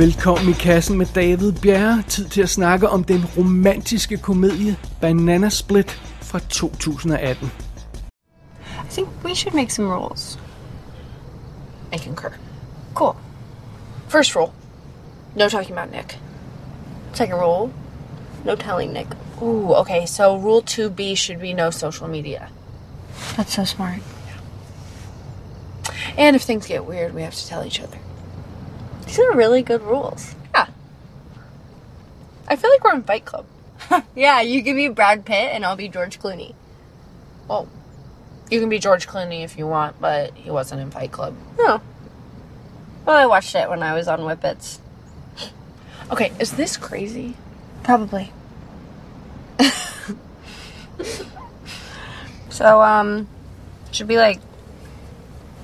Velkommen i kassen med David Bjerre. Tid til at snakke om den romantiske komedie Banana Split fra 2018. I think we should make some rules. I concur. Cool. First rule no talking about Nick. Second rule no telling Nick. Ooh, okay, so rule 2B should be no social media. That's so smart. And if things get weird, we have to tell each other. These are really good rules. Yeah. I feel like we're in Fight Club. yeah, you can be Brad Pitt and I'll be George Clooney. Well, you can be George Clooney if you want, but he wasn't in Fight Club. Oh. Well, I watched it when I was on Whippets. Okay, is this crazy? Probably. so, um, should we like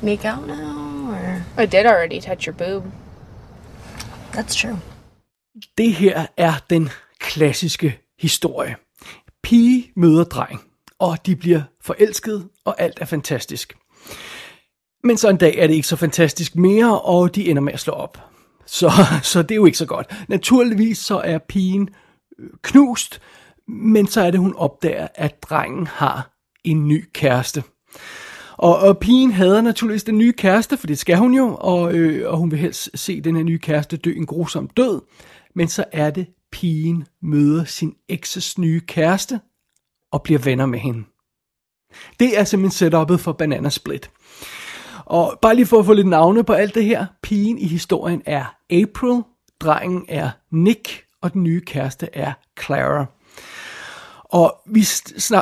make out now or I did already touch your boob. That's true. Det her er den klassiske historie. Pige møder dreng, og de bliver forelsket, og alt er fantastisk. Men så en dag er det ikke så fantastisk mere, og de ender med at slå op. Så, så det er jo ikke så godt. Naturligvis så er pigen øh, knust, men så er det, hun opdager, at drengen har en ny kæreste. Og, og pigen hader naturligvis den nye kæreste, for det skal hun jo, og, øh, og hun vil helst se den her nye kæreste dø en grusom død. Men så er det, pigen møder sin ekses nye kæreste og bliver venner med hende. Det er simpelthen setup'et for Banana Split. Og bare lige for at få lidt navne på alt det her. Pigen i historien er April, drengen er Nick, og den nye kæreste er Clara. Og vi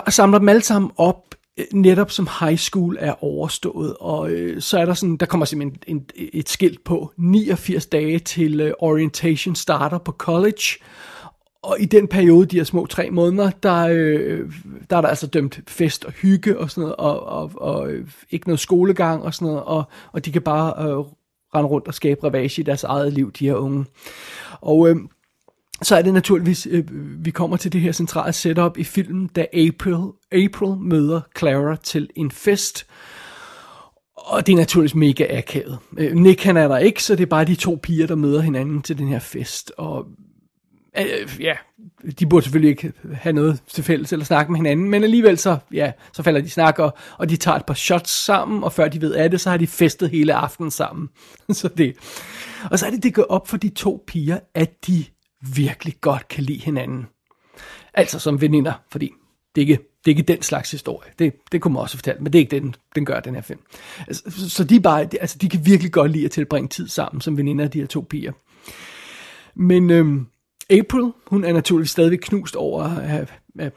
samler dem alle sammen op netop som high school er overstået, og øh, så er der sådan, der kommer simpelthen en, et skilt på 89 dage til øh, orientation starter på college, og i den periode, de her små tre måneder, der, øh, der er der altså dømt fest og hygge og sådan noget, og, og, og øh, ikke noget skolegang og sådan noget, og, og de kan bare øh, rende rundt og skabe ravage i deres eget liv, de her unge. Og øh, så er det naturligvis, øh, vi kommer til det her centrale setup i filmen, da April, April møder Clara til en fest. Og det er naturligvis mega akavet. Øh, Nick han er der ikke, så det er bare de to piger, der møder hinanden til den her fest. Og øh, ja, de burde selvfølgelig ikke have noget til fælles eller snakke med hinanden, men alligevel så, ja, så falder de snakker, og de tager et par shots sammen, og før de ved af det, så har de festet hele aftenen sammen. så det. Og så er det, det går op for de to piger, at de virkelig godt kan lide hinanden. Altså som veninder, fordi det er ikke, det er ikke den slags historie. Det, det kunne man også fortælle, men det er ikke det, den, den gør, den her film. Altså, så de, bare, altså, de kan virkelig godt lide at tilbringe tid sammen som veninder af de her to piger. Men øhm, April, hun er naturligvis stadigvæk knust over at, at,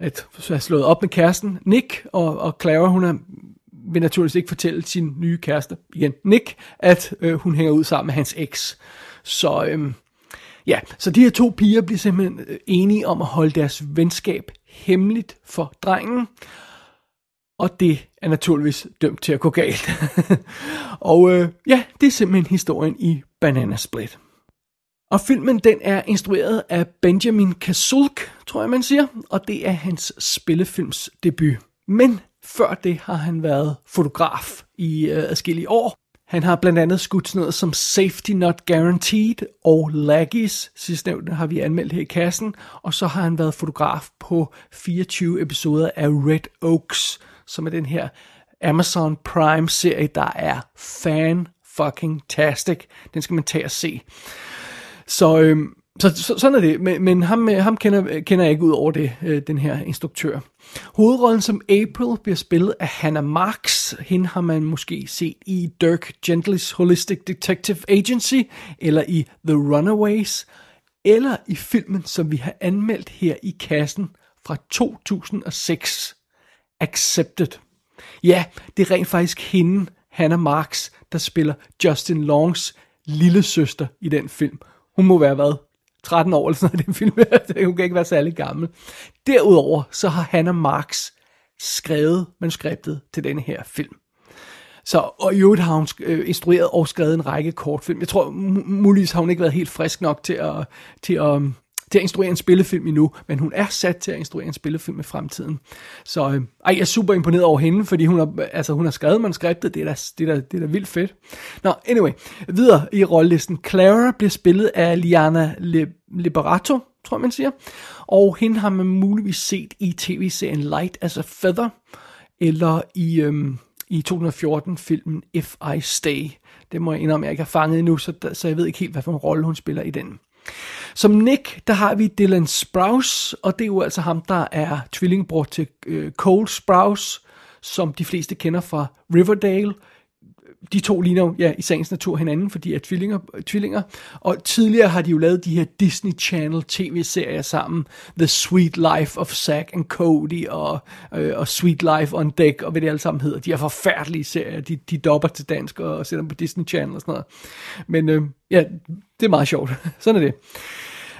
at, at have slået op med kæresten Nick, og, og Clara, hun er, vil naturligvis ikke fortælle sin nye kæreste, igen Nick, at øh, hun hænger ud sammen med hans eks. Så øhm, Ja, så de her to piger bliver simpelthen øh, enige om at holde deres venskab hemmeligt for drengen. Og det er naturligvis dømt til at gå galt. og øh, ja, det er simpelthen historien i Banana Split. Og filmen den er instrueret af Benjamin Kasulk, tror jeg man siger, og det er hans spillefilms debut. Men før det har han været fotograf i øh, adskillige år. Han har blandt andet skudt sådan noget som Safety Not Guaranteed og Laggies. Sidstnævnte har vi anmeldt her i kassen. Og så har han været fotograf på 24 episoder af Red Oaks, som er den her Amazon Prime-serie, der er fan fucking tastic. Den skal man tage og se. Så, øhm, så, så sådan er det, men, men ham, øh, ham kender, kender jeg ikke ud over det, øh, den her instruktør. Hovedrollen som April bliver spillet af Hannah Marks. Hende har man måske set i Dirk Gently's Holistic Detective Agency, eller i The Runaways, eller i filmen, som vi har anmeldt her i kassen fra 2006, Accepted. Ja, det er rent faktisk hende, Hannah Marks, der spiller Justin Longs lille søster i den film. Hun må være hvad? 13 år eller sådan noget, den film. Hun kan ikke være særlig gammel. Derudover så har Hannah Marks skrevet manuskriptet til denne her film. Så, og i øvrigt har hun øh, instrueret og skrevet en række kortfilm. Jeg tror muligvis har hun ikke været helt frisk nok til at, til at til at instruere en spillefilm endnu, men hun er sat til at instruere en spillefilm i fremtiden. Så øh, ej, jeg er super imponeret over hende, fordi hun har, altså, hun har skrevet manuskriptet, det er, da, det, er da, det er da vildt fedt. Nå, anyway, videre i rollelisten. Clara bliver spillet af Liana Le, Liberato, tror jeg man siger, og hende har man muligvis set i tv-serien Light as a Feather, eller i, øhm, i 2014-filmen If I Stay. Det må jeg indrømme, jeg ikke har fanget endnu, så, så jeg ved ikke helt, hvad for en rolle hun spiller i den. Som Nick, der har vi Dylan Sprouse, og det er jo altså ham, der er tvillingbror til øh, Cole Sprouse, som de fleste kender fra Riverdale, de to ligner jo ja, i sagens natur hinanden, fordi de er tvillinger, tvillinger. Og tidligere har de jo lavet de her Disney Channel tv-serier sammen. The Sweet Life of Zack and Cody og, øh, og Sweet Life on Deck og hvad det alle sammen hedder. De er forfærdelige serier. De, de dopper til dansk og sætter dem på Disney Channel og sådan noget. Men øh, ja, det er meget sjovt. sådan er det.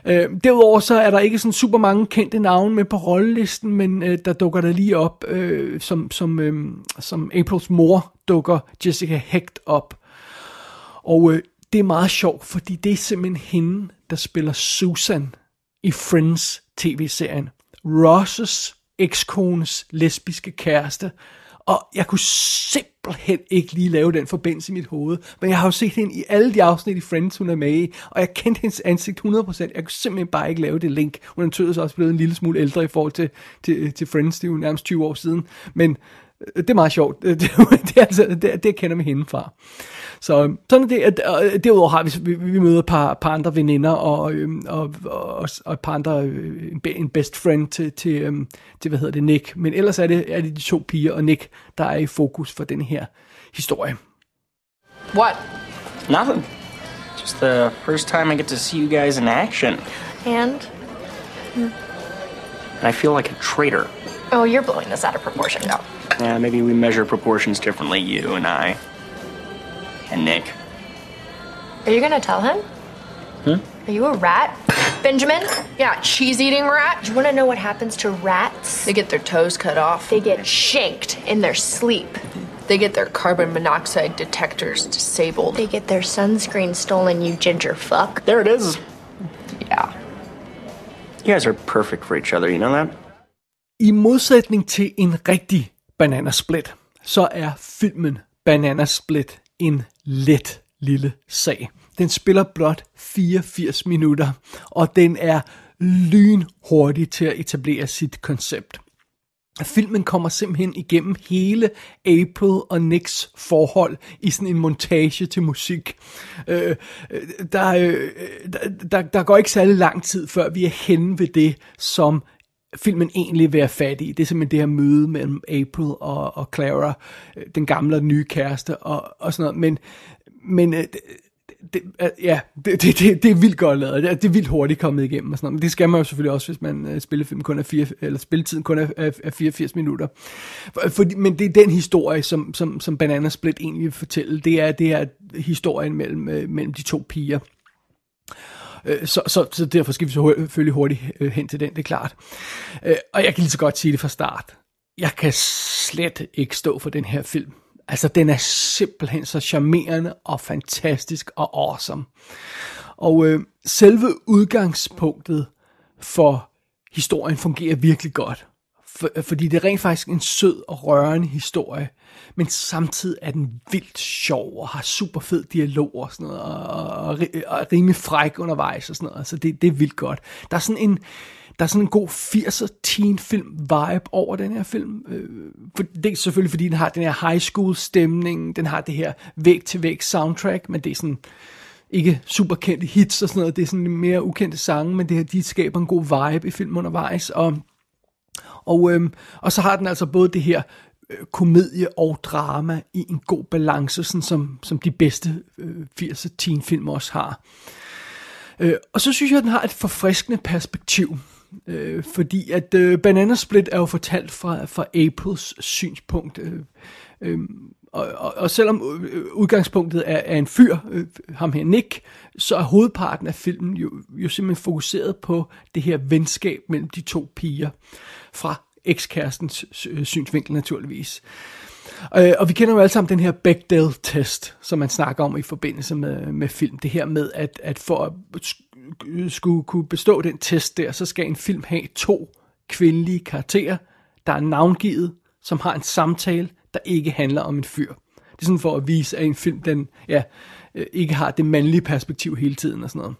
Øh, derudover så er der ikke sådan super mange kendte navne med på rollelisten, men øh, der dukker der lige op, øh, som, som, øh, som Aprils mor dukker Jessica Hecht op. Og øh, det er meget sjovt, fordi det er simpelthen hende, der spiller Susan i Friends tv-serien. Rosses ekskones lesbiske kæreste, og jeg kunne simpelthen ikke lige lave den forbindelse i mit hoved. Men jeg har jo set hende i alle de afsnit i Friends, hun er med i. Og jeg kendte hendes ansigt 100%. Jeg kunne simpelthen bare ikke lave det link. Hun er tydeligvis også blevet en lille smule ældre i forhold til, til, til Friends. Det er jo nærmest 20 år siden. Men det er meget sjovt. Det, det, det, altså, det, det kender med hende fra. Så sådan er det. Og derudover har vi, vi, vi møder et par, par andre veninder og, øhm, og, og, og et par andre, øh, en best friend til, til, øhm, til, hvad hedder det, Nick. Men ellers er det, er det de to piger og Nick, der er i fokus for den her historie. What? Nothing. Just the first time I get to see you guys in action. And? And I feel like a traitor. Oh, you're blowing this out of proportion now. Yeah, maybe we measure proportions differently, you and I. And Nick. Are you gonna tell him? Hmm? Are you a rat, Benjamin? Yeah, cheese eating rat. Do you wanna know what happens to rats? They get their toes cut off. They get shanked in their sleep. They get their carbon monoxide detectors disabled. They get their sunscreen stolen, you ginger fuck. There it is. yeah. You guys are perfect for each other, you know that? I modsætning til en rigtig bananasplit, så er filmen Bananasplit en let lille sag. Den spiller blot 84 minutter, og den er lynhurtig til at etablere sit koncept. Filmen kommer simpelthen igennem hele April og Nicks forhold i sådan en montage til musik. Øh, øh, der, øh, der, der, der går ikke særlig lang tid, før vi er henne ved det, som filmen egentlig vil være fat i. Det er simpelthen det her møde mellem April og, og Clara, øh, den gamle og nye kæreste og, og sådan noget. Men, men øh, det, øh, ja, det, det, det, det er vildt godt lavet. Det er, det er vildt hurtigt kommet igennem og sådan noget. Men det skal man jo selvfølgelig også, hvis man spiller film kun er fire, eller spilletiden kun er, er, er 84 minutter. For, for, men det er den historie, som, som, som Banana Split egentlig vil fortælle. Det er, det er historien mellem, mellem de to piger. Øh, Så, så, så derfor skal vi selvfølgelig hurtigt øh, hen til den, det er klart. Øh, Og jeg kan lige så godt sige det fra start. Jeg kan slet ikke stå for den her film. Altså, den er simpelthen så charmerende og fantastisk og awesome. Og øh, selve udgangspunktet for historien fungerer virkelig godt. For, fordi det er rent faktisk en sød og rørende historie, men samtidig er den vildt sjov og har super fed dialog og sådan noget, og, og, og, er rimelig fræk undervejs og sådan noget, så det, det er vildt godt. Der er sådan en, der er sådan en god 80'er teen film vibe over den her film. Øh, for, det er selvfølgelig fordi den har den her high school stemning, den har det her væg til væg soundtrack, men det er sådan ikke super kendte hits og sådan noget, det er sådan mere ukendte sange, men det her, de skaber en god vibe i filmen undervejs, og og, øhm, og så har den altså både det her øh, komedie og drama i en god balance, sådan som, som de bedste øh, 80'er teenfilm også har. Øh, og så synes jeg, at den har et forfriskende perspektiv. Øh, fordi at øh, Banana Split er jo fortalt fra, fra Aprils synspunkt. Øh, øh, og, og, og selvom øh, udgangspunktet er, er en fyr, øh, ham her Nick, så er hovedparten af filmen jo, jo simpelthen fokuseret på det her venskab mellem de to piger, fra ekskærestens øh, synsvinkel naturligvis. Øh, og vi kender jo alle sammen den her Bechdel-test, som man snakker om i forbindelse med, med film. Det her med, at, at for at skulle kunne bestå den test der, så skal en film have to kvindelige karakterer, der er navngivet, som har en samtale, der ikke handler om en fyr. Det er sådan for at vise, at en film, den ja, øh, ikke har det mandlige perspektiv hele tiden og sådan noget.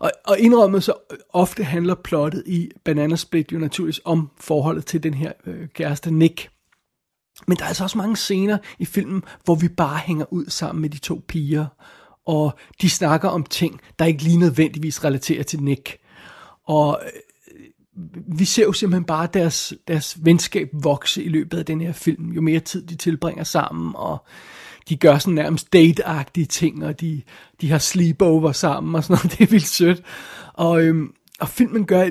Og, og indrømmet så ofte handler plottet i Banana Split jo naturligvis om forholdet til den her øh, kæreste Nick. Men der er altså også mange scener i filmen, hvor vi bare hænger ud sammen med de to piger, og de snakker om ting, der ikke lige nødvendigvis relaterer til Nick. Og øh, vi ser jo simpelthen bare deres, deres venskab vokse i løbet af den her film, jo mere tid de tilbringer sammen, og de gør sådan nærmest date ting, og de, de har sleepover sammen og sådan noget, det er vildt sødt. Og, øhm, og filmen gør, øh,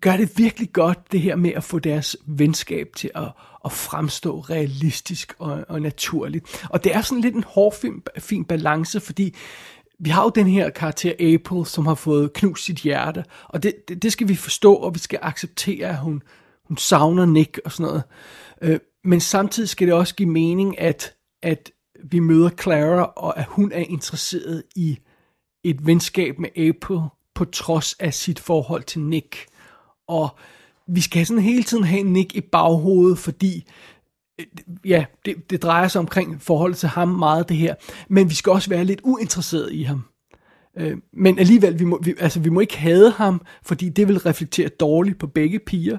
gør det virkelig godt, det her med at få deres venskab til at, at fremstå realistisk og, og naturligt. Og det er sådan lidt en hård fin, fin balance, fordi vi har jo den her karakter April, som har fået knust sit hjerte, og det, det, det skal vi forstå, og vi skal acceptere, at hun, hun savner Nick og sådan noget. Øh, men samtidig skal det også give mening, at, at vi møder Clara, og at hun er interesseret i et venskab med April, på trods af sit forhold til Nick. Og vi skal sådan hele tiden have Nick i baghovedet, fordi ja, det, det drejer sig omkring forholdet til ham meget det her, men vi skal også være lidt uinteresseret i ham. Øh, men alligevel, vi må, vi, altså, vi må ikke hade ham, fordi det vil reflektere dårligt på begge piger.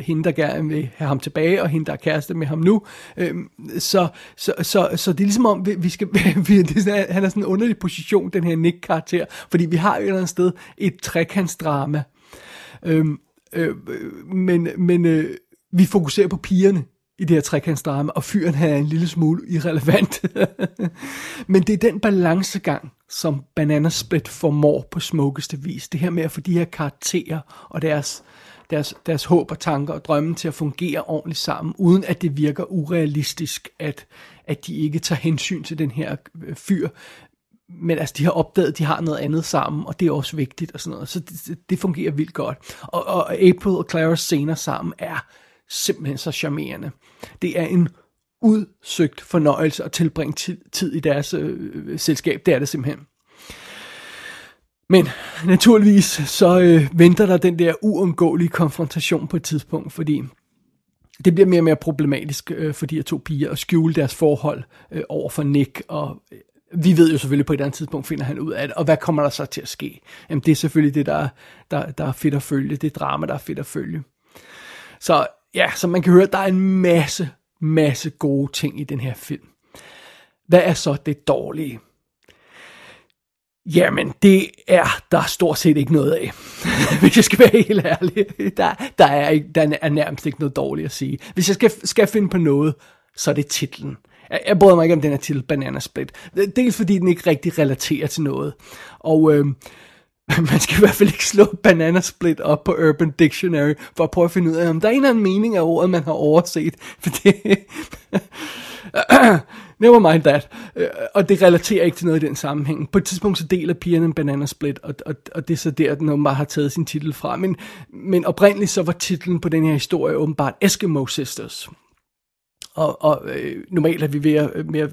Hende, der gerne vil have ham tilbage, og hende, der er kæreste med ham nu. Øh, så, så, så, så det er ligesom om, vi, vi skal, vi, det er sådan, han er sådan en underlig position, den her Nick-karakter, fordi vi har jo et eller andet sted et trekantsdrama. Øh, øh, men men øh, vi fokuserer på pigerne i det her trekantsdrama, og fyren her er en lille smule irrelevant. Men det er den balancegang, som Banana Split formår på smukkeste vis. Det her med at få de her karakterer og deres, deres, deres håb og tanker og drømme til at fungere ordentligt sammen, uden at det virker urealistisk, at, at de ikke tager hensyn til den her øh, fyr. Men altså, de har opdaget, at de har noget andet sammen, og det er også vigtigt og sådan noget. Så det, det fungerer vildt godt. Og, og April og Claras scener sammen er simpelthen så charmerende. Det er en udsøgt fornøjelse at tilbringe tid, tid i deres øh, øh, selskab. Det er det simpelthen. Men naturligvis så øh, venter der den der uundgåelige konfrontation på et tidspunkt, fordi det bliver mere og mere problematisk øh, for de her to piger at skjule deres forhold øh, over for Nick, og øh, vi ved jo selvfølgelig på et andet tidspunkt finder han ud af det, og hvad kommer der så til at ske? Jamen det er selvfølgelig det, der, der, der er fedt at følge, det drama, der er fedt at følge. Så ja, som man kan høre, der er en masse, masse gode ting i den her film. Hvad er så det dårlige? Jamen, det er der stort set ikke noget af. Hvis jeg skal være helt ærlig. Der, der, er, ikke, der er nærmest ikke noget dårligt at sige. Hvis jeg skal, skal finde på noget, så er det titlen. Jeg, jeg bryder mig ikke om den her titel, Banana Split. Dels fordi den ikke rigtig relaterer til noget. Og øh, man skal i hvert fald ikke slå banana split op på Urban Dictionary, for at prøve at finde ud af, om der er en eller anden mening af ordet, man har overset. For det... Never mind that. Øh, og det relaterer ikke til noget i den sammenhæng. På et tidspunkt så deler pigerne en banana split, og, og, og det er så der, den åbenbart har taget sin titel fra. Men, men oprindeligt så var titlen på den her historie åbenbart Eskimo Sisters. Og, og øh, normalt er vi ved øh, mere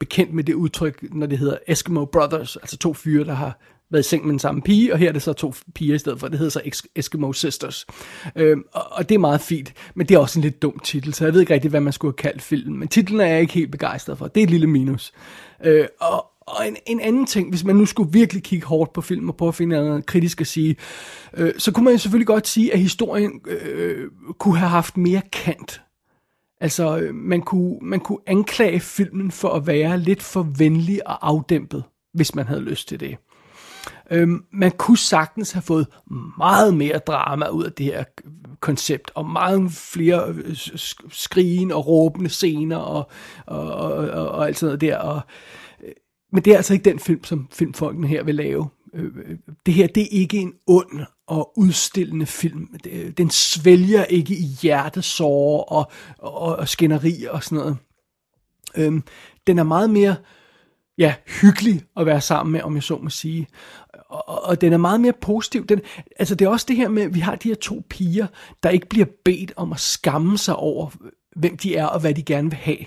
bekendt med det udtryk, når det hedder Eskimo Brothers, altså to fyre, der har været i seng med den samme pige, og her er det så to piger i stedet for. Det hedder så Eskimo Sisters. Øhm, og, og det er meget fint, men det er også en lidt dum titel, så jeg ved ikke rigtig, hvad man skulle have kaldt filmen. Men titlen er jeg ikke helt begejstret for. Det er et lille minus. Øh, og, og en, en anden ting, hvis man nu skulle virkelig kigge hårdt på film og prøve at finde noget kritisk at sige, øh, så kunne man jo selvfølgelig godt sige, at historien øh, kunne have haft mere kant. Altså, øh, man kunne, man kunne anklage filmen for at være lidt for venlig og afdæmpet, hvis man havde lyst til det. Øhm, man kunne sagtens have fået meget mere drama ud af det her koncept, og meget flere øh, skrigen og råbende scener og, og, og, og, og alt sådan noget der. Og, øh, men det er altså ikke den film, som filmfolkene her vil lave. Øh, det her, det er ikke en ond og udstillende film. Den svælger ikke i hjertesår og, og, og skænderier og sådan noget. Øhm, den er meget mere ja, hyggelig at være sammen med, om jeg så må sige og, og den er meget mere positiv. Den, altså det er også det her med, at vi har de her to piger, der ikke bliver bedt om at skamme sig over, hvem de er og hvad de gerne vil have.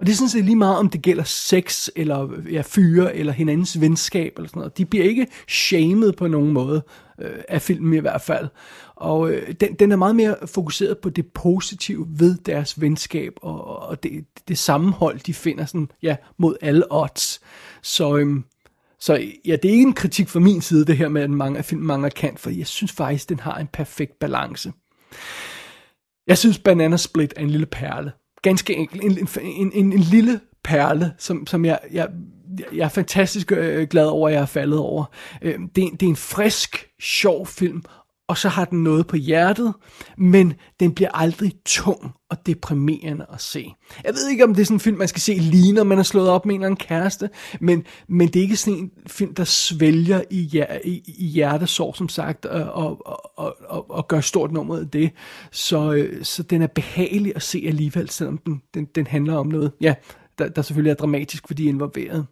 Og det er sådan set lige meget, om det gælder sex, eller ja, fyre, eller hinandens venskab, eller sådan noget. De bliver ikke shamed på nogen måde, øh, af filmen i hvert fald. Og øh, den, den er meget mere fokuseret på det positive ved deres venskab, og, og det, det sammenhold, de finder sådan, ja, mod alle odds. Så, øhm, så ja, det er ikke en kritik fra min side, det her med, at mange af filmen mangler kant, for jeg synes faktisk, den har en perfekt balance. Jeg synes, Banana Split er en lille perle. Ganske enkelt. En, en, en, en lille perle, som, som jeg, jeg, jeg er fantastisk øh, glad over, at jeg er faldet over. Øh, det, det er en frisk, sjov film, og så har den noget på hjertet, men den bliver aldrig tung og deprimerende at se. Jeg ved ikke, om det er sådan en film, man skal se lige, når man er slået op med en eller anden kæreste, men, men det er ikke sådan en film, der svælger i, i, i hjertesorg, som sagt, og, og, og, og, og gør stort nummer af det. Så, øh, så den er behagelig at se alligevel, selvom den, den, den handler om noget, ja, der, der selvfølgelig er dramatisk, fordi de er involveret.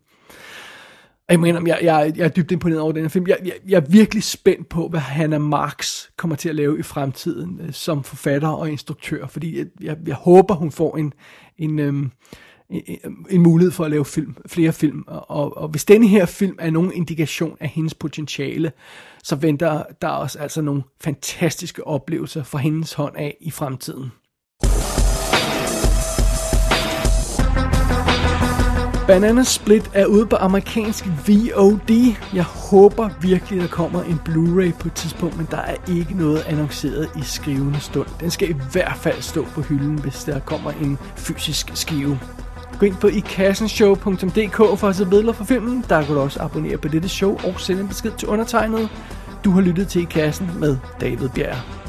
Og jeg mener, jeg, jeg, jeg er dybt imponeret over den her film. Jeg, jeg, jeg er virkelig spændt på, hvad Hannah Marx kommer til at lave i fremtiden øh, som forfatter og instruktør, fordi jeg, jeg, jeg håber, hun får en, en, øh, en, en mulighed for at lave film, flere film. Og, og hvis denne her film er nogen indikation af hendes potentiale, så venter der også altså nogle fantastiske oplevelser fra hendes hånd af i fremtiden. Banana Split er ude på amerikansk VOD. Jeg håber virkelig, der kommer en Blu-ray på et tidspunkt, men der er ikke noget annonceret i skrivende stund. Den skal i hvert fald stå på hylden, hvis der kommer en fysisk skive. Gå ind på ikassenshow.dk for at se billeder fra filmen. Der kan du også abonnere på dette show og sende en besked til undertegnet. Du har lyttet til I Kassen med David Bjerg.